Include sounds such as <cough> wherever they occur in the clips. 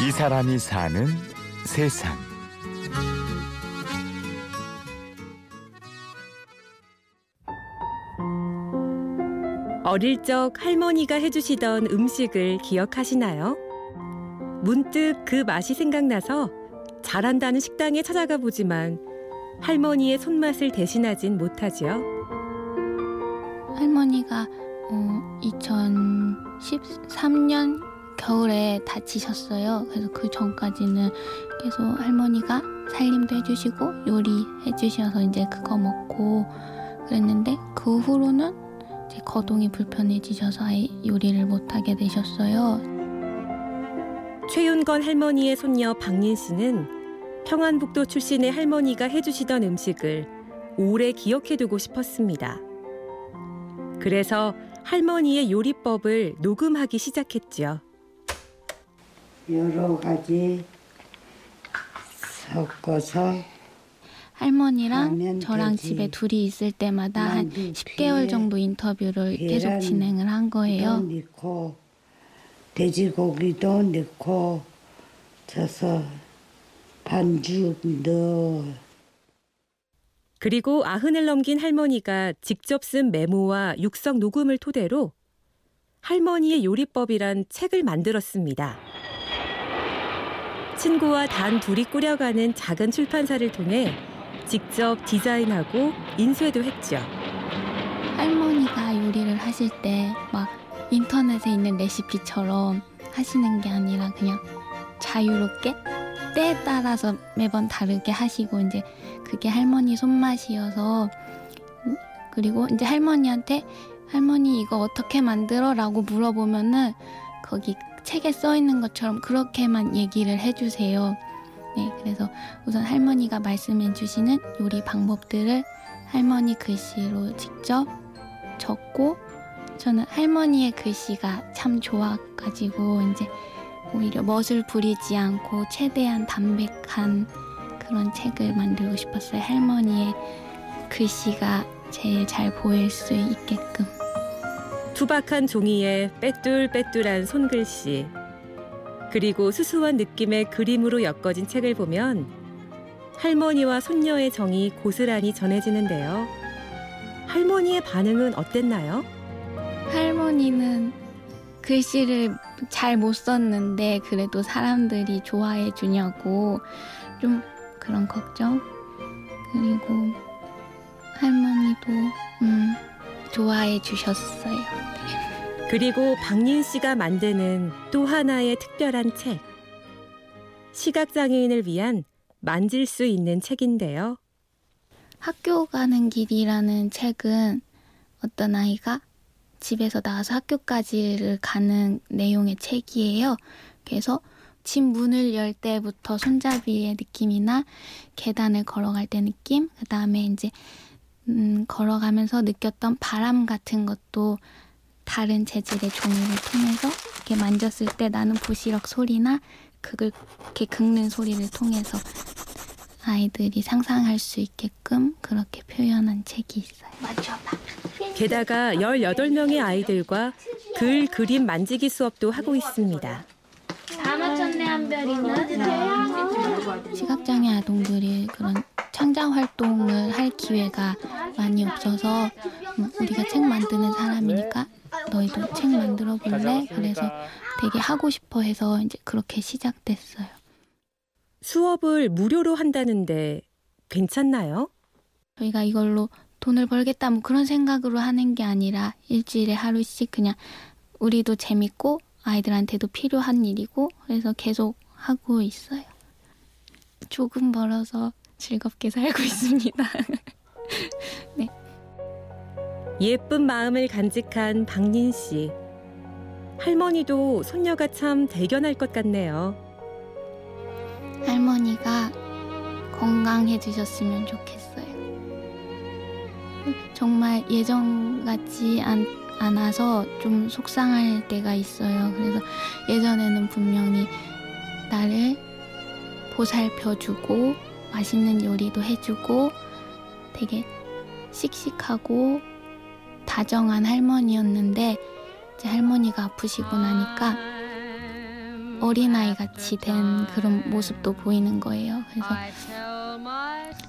이 사람이 사는 세상. 어릴 적 할머니가 해주시던 음식을 기억하시나요? 문득 그 맛이 생각나서 잘한다는 식당에 찾아가 보지만 할머니의 손맛을 대신하진 못하지요. 할머니가 어, 2013년 겨울에 다치셨어요. 그래서 그 전까지는 계속 할머니가 살림도 해주시고 요리해 주셔서 이제 그거 먹고 그랬는데 그 후로는 이제 거동이 불편해지셔서 아예 요리를 못하게 되셨어요. 최윤건 할머니의 손녀 박린 씨는 평안북도 출신의 할머니가 해주시던 음식을 오래 기억해두고 싶었습니다. 그래서 할머니의 요리법을 녹음하기 시작했죠. 여러 가지 섞어서 할머니랑 저랑 돼지, 집에 둘이 있을 때마다 한 만두, 10개월 피에 정도 인터뷰를 계속 진행을 한 거예요. 넣고 돼지고기도 넣고 져서 반죽 넣어 그리고 아흔을 넘긴 할머니가 직접 쓴 메모와 육성 녹음을 토대로 할머니의 요리법이란 책을 만들었습니다. 친구와 단 둘이 꾸려가는 작은 출판사를 통해 직접 디자인하고 인쇄도 했죠. 할머니가 요리를 하실 때 막 인터넷에 있는 레시피처럼 하시는 게 아니라 그냥 자유롭게 때에 따라서 매번 다르게 하시고 이제 그게 할머니 손맛이어서 음, 그리고 이제 할머니한테 할머니 이거 어떻게 만들어 라고 물어보면은 거기 책에 써 있는 것처럼 그렇게만 얘기를 해주세요. 네, 그래서 우선 할머니가 말씀해 주시는 요리 방법들을 할머니 글씨로 직접 적고 저는 할머니의 글씨가 참 좋아가지고 이제 오히려 멋을 부리지 않고 최대한 담백한 그런 책을 만들고 싶었어요. 할머니의 글씨가 제일 잘 보일 수 있게끔. 투박한 종이에 빼뚤빼뚤한 손글씨 그리고 수수한 느낌의 그림으로 엮어진 책을 보면 할머니와 손녀의 정이 고스란히 전해지는데요. 할머니의 반응은 어땠나요? 할머니는 글씨를 잘 못 썼는데 그래도 사람들이 좋아해 주냐고 좀 그런 걱정 그리고 할머니도 음 좋아해 주셨어요. 그리고 박린 씨가 만드는 또 하나의 특별한 책. 시각장애인을 위한 만질 수 있는 책인데요. 학교 가는 길이라는 책은 어떤 아이가 집에서 나와서 학교까지를 가는 내용의 책이에요. 그래서 집 문을 열 때부터 손잡이의 느낌이나 계단을 걸어갈 때 느낌, 그 다음에 이제 음, 걸어가면서 느꼈던 바람 같은 것도 다른 재질의 종이를 통해서 이렇게 만졌을 때 나는 부시럭 소리나 그걸 이렇게 긁는 소리를 통해서 아이들이 상상할 수 있게끔 그렇게 표현한 책이 있어요. 게다가 18명의 아이들과 글, 그림 만지기 수업도 하고 있습니다. 다 맞췄네 한별이는. 시각장애 아동들이 그런 창작 활동을 할 기회가 많이 없어서 음, 우리가 책 만드는 사람이니까 너희도 책 만들어 볼래? 그래서 되게 하고 싶어 해서 이제 그렇게 시작됐어요. 수업을 무료로 한다는데 괜찮나요? 저희가 이걸로 돈을 벌겠다 뭐 그런 생각으로 하는 게 아니라 일주일에 하루씩 그냥 우리도 재밌고 아이들한테도 필요한 일이고 그래서 계속 하고 있어요. 조금 벌어서 즐겁게 살고 있습니다. <laughs> 네. 예쁜 마음을 간직한 박린 씨. 할머니도 손녀가 참 대견할 것 같네요. 할머니가 건강해지셨으면 좋겠어요. 정말 예전 같지 않, 않아서 좀 속상할 때가 있어요. 그래서 예전에는 분명히 나를 보살펴주고 맛있는 요리도 해주고 되게 씩씩하고 다정한 할머니였는데 이제 할머니가 아프시고 나니까 어린아이 같이 된 그런 모습도 보이는 거예요. 그래서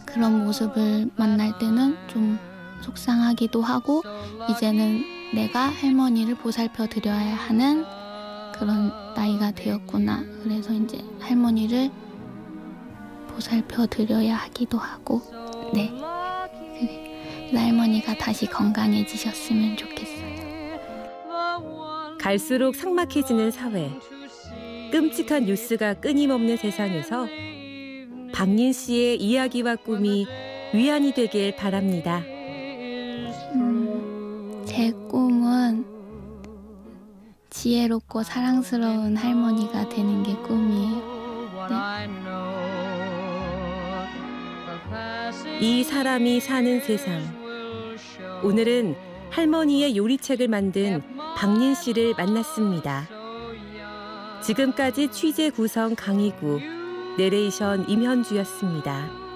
그런 모습을 만날 때는 좀 속상하기도 하고 이제는 내가 할머니를 보살펴 드려야 하는 그런 나이가 되었구나. 그래서 이제 할머니를 보살펴 드려야 하기도 하고 네. 그래서 할머니가 다시 건강해지셨으면 좋겠어요. 갈수록 삭막해지는 사회. 끔찍한 뉴스가 끊임없는 세상에서 박린 씨의 이야기와 꿈이 위안이 되길 바랍니다. 음, 제 꿈은 지혜롭고 사랑스러운 할머니가 되는 게 꿈이에요. 이 사람이 사는 세상. 오늘은 할머니의 요리책을 만든 박린 씨를 만났습니다. 지금까지 취재 구성 강희구, 내레이션 임현주였습니다.